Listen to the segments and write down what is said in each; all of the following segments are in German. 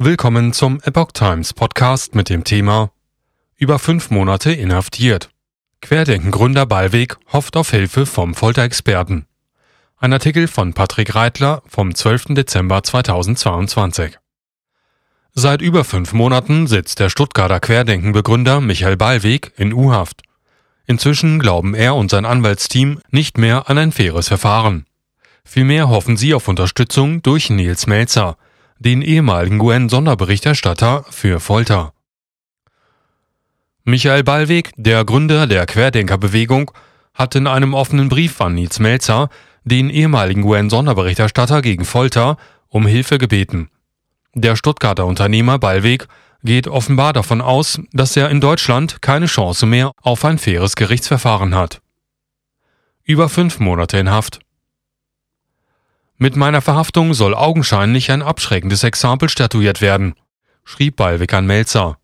Willkommen zum Epoch Times Podcast mit dem Thema Über fünf Monate inhaftiert. Querdenken-Gründer Ballweg hofft auf Hilfe vom Folterexperten. Ein Artikel von Patrick Reitler vom 12. Dezember 2022. Seit über fünf Monaten sitzt der Stuttgarter Querdenken-Begründer Michael Ballweg in U-Haft. Inzwischen glauben er und sein Anwaltsteam nicht mehr an ein faires Verfahren. Vielmehr hoffen sie auf Unterstützung durch Nils Melzer, den ehemaligen UN-Sonderberichterstatter für Folter. Michael Ballweg, der Gründer der Querdenkerbewegung, hat in einem offenen Brief an Nils Melzer, den ehemaligen UN-Sonderberichterstatter gegen Folter, um Hilfe gebeten. Der Stuttgarter Unternehmer Ballweg geht offenbar davon aus, dass er in Deutschland keine Chance mehr auf ein faires Gerichtsverfahren hat. Über fünf Monate in Haft. Mit meiner Verhaftung soll augenscheinlich ein abschreckendes Exempel statuiert werden, schrieb Ballweg an Melzer.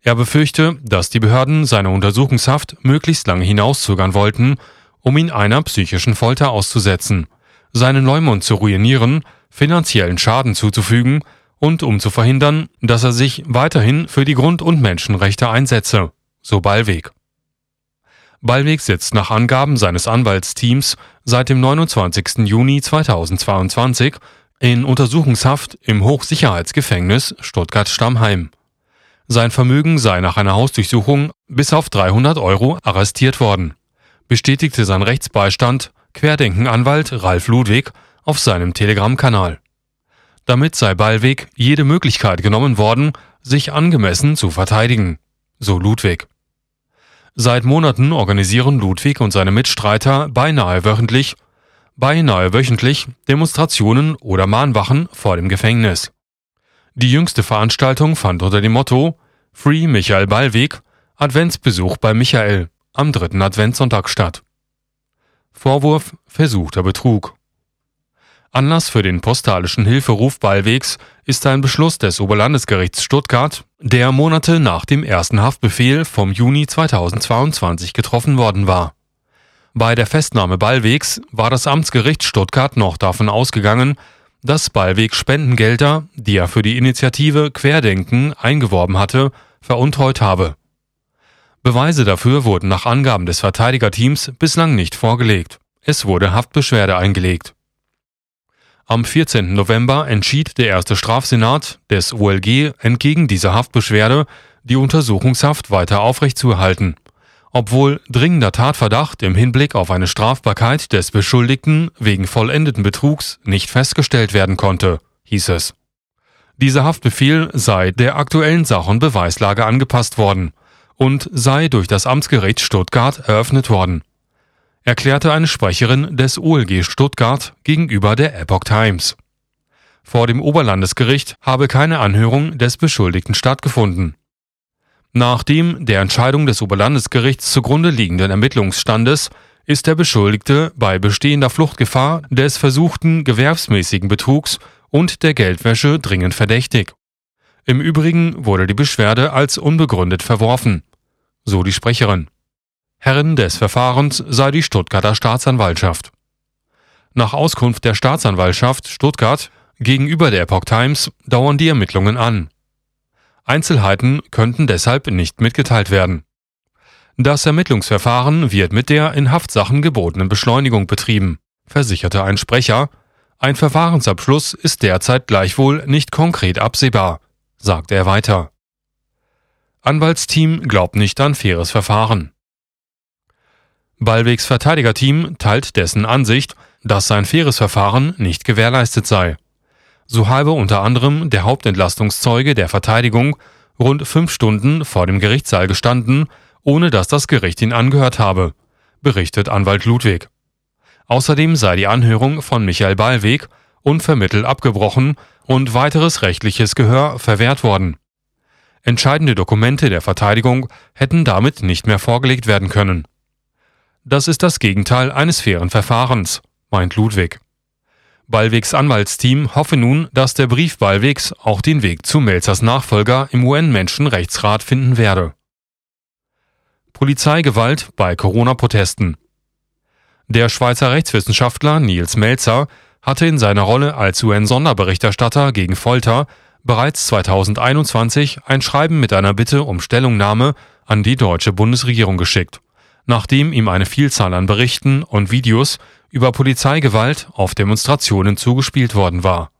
Er befürchte, dass die Behörden seine Untersuchungshaft möglichst lange hinauszögern wollten, um ihn einer psychischen Folter auszusetzen, seinen Leumund zu ruinieren, finanziellen Schaden zuzufügen und um zu verhindern, dass er sich weiterhin für die Grund- und Menschenrechte einsetze, so Ballweg. Ballweg sitzt nach Angaben seines Anwaltsteams seit dem 29. Juni 2022 in Untersuchungshaft im Hochsicherheitsgefängnis Stuttgart-Stammheim. Sein Vermögen sei nach einer Hausdurchsuchung bis auf 300 Euro arrestiert worden, bestätigte sein Rechtsbeistand Querdenken-Anwalt Ralf Ludwig auf seinem Telegram-Kanal. Damit sei Ballweg jede Möglichkeit genommen worden, sich angemessen zu verteidigen, so Ludwig. Seit Monaten organisieren Ludwig und seine Mitstreiter beinahe wöchentlich, beinahe wöchentlich Demonstrationen oder Mahnwachen vor dem Gefängnis. Die jüngste Veranstaltung fand unter dem Motto Free Michael Ballweg Adventsbesuch bei Michael am dritten Adventssonntag statt. Vorwurf versuchter Betrug. Anlass für den postalischen Hilferuf Ballwegs ist ein Beschluss des Oberlandesgerichts Stuttgart, der Monate nach dem ersten Haftbefehl vom Juni 2022 getroffen worden war. Bei der Festnahme Ballwegs war das Amtsgericht Stuttgart noch davon ausgegangen, dass Ballweg Spendengelder, die er für die Initiative Querdenken eingeworben hatte, veruntreut habe. Beweise dafür wurden nach Angaben des Verteidigerteams bislang nicht vorgelegt. Es wurde Haftbeschwerde eingelegt. Am 14. November entschied der erste Strafsenat des OLG entgegen dieser Haftbeschwerde, die Untersuchungshaft weiter aufrechtzuerhalten, obwohl dringender Tatverdacht im Hinblick auf eine Strafbarkeit des Beschuldigten wegen vollendeten Betrugs nicht festgestellt werden konnte, hieß es. Dieser Haftbefehl sei der aktuellen Sach- und Beweislage angepasst worden und sei durch das Amtsgericht Stuttgart eröffnet worden erklärte eine Sprecherin des OLG Stuttgart gegenüber der Epoch Times. Vor dem Oberlandesgericht habe keine Anhörung des Beschuldigten stattgefunden. Nach dem der Entscheidung des Oberlandesgerichts zugrunde liegenden Ermittlungsstandes ist der Beschuldigte bei bestehender Fluchtgefahr des versuchten gewerbsmäßigen Betrugs und der Geldwäsche dringend verdächtig. Im Übrigen wurde die Beschwerde als unbegründet verworfen, so die Sprecherin. Herrin des Verfahrens sei die Stuttgarter Staatsanwaltschaft. Nach Auskunft der Staatsanwaltschaft Stuttgart gegenüber der Epoch Times dauern die Ermittlungen an. Einzelheiten könnten deshalb nicht mitgeteilt werden. Das Ermittlungsverfahren wird mit der in Haftsachen gebotenen Beschleunigung betrieben, versicherte ein Sprecher. Ein Verfahrensabschluss ist derzeit gleichwohl nicht konkret absehbar, sagte er weiter. Anwaltsteam glaubt nicht an faires Verfahren. Ballwegs Verteidigerteam teilt dessen Ansicht, dass sein faires Verfahren nicht gewährleistet sei. So habe unter anderem der Hauptentlastungszeuge der Verteidigung rund fünf Stunden vor dem Gerichtssaal gestanden, ohne dass das Gericht ihn angehört habe, berichtet Anwalt Ludwig. Außerdem sei die Anhörung von Michael Ballweg unvermittelt abgebrochen und weiteres rechtliches Gehör verwehrt worden. Entscheidende Dokumente der Verteidigung hätten damit nicht mehr vorgelegt werden können. Das ist das Gegenteil eines fairen Verfahrens, meint Ludwig. Ballwegs Anwaltsteam hoffe nun, dass der Brief Ballwegs auch den Weg zu Melzers Nachfolger im UN-Menschenrechtsrat finden werde. Polizeigewalt bei Corona-Protesten. Der Schweizer Rechtswissenschaftler Niels Melzer hatte in seiner Rolle als UN-Sonderberichterstatter gegen Folter bereits 2021 ein Schreiben mit einer Bitte um Stellungnahme an die deutsche Bundesregierung geschickt, nachdem ihm eine Vielzahl an Berichten und Videos über Polizeigewalt auf Demonstrationen zugespielt worden war.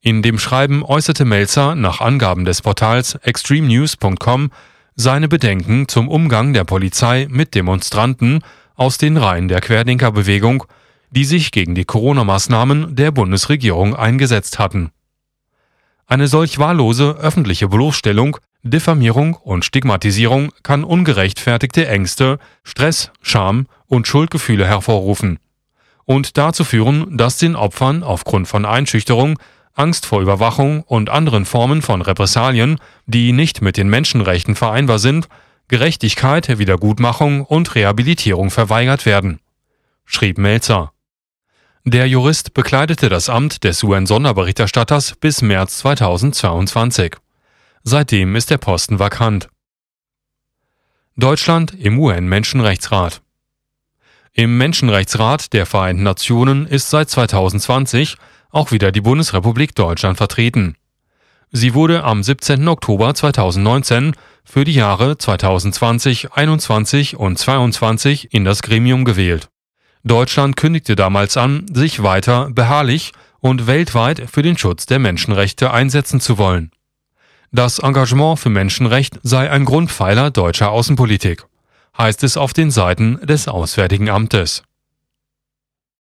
In dem Schreiben äußerte Melzer nach Angaben des Portals extremenews.com seine Bedenken zum Umgang der Polizei mit Demonstranten aus den Reihen der Querdenkerbewegung, die sich gegen die Corona-Maßnahmen der Bundesregierung eingesetzt hatten. Eine solch wahllose öffentliche Bloßstellung, Diffamierung und Stigmatisierung kann ungerechtfertigte Ängste, Stress, Scham und Schuldgefühle hervorrufen und dazu führen, dass den Opfern aufgrund von Einschüchterung Angst vor Überwachung und anderen Formen von Repressalien, die nicht mit den Menschenrechten vereinbar sind, Gerechtigkeit, Wiedergutmachung und Rehabilitierung verweigert werden, schrieb Melzer. Der Jurist bekleidete das Amt des UN-Sonderberichterstatters bis März 2022. Seitdem ist der Posten vakant. Deutschland im UN-Menschenrechtsrat. Im Menschenrechtsrat der Vereinten Nationen ist seit 2020 auch wieder die Bundesrepublik Deutschland vertreten. Sie wurde am 17. Oktober 2019 für die Jahre 2020, 21 und 22 in das Gremium gewählt. Deutschland kündigte damals an, sich weiter beharrlich und weltweit für den Schutz der Menschenrechte einsetzen zu wollen. Das Engagement für Menschenrecht sei ein Grundpfeiler deutscher Außenpolitik, heißt es auf den Seiten des Auswärtigen Amtes.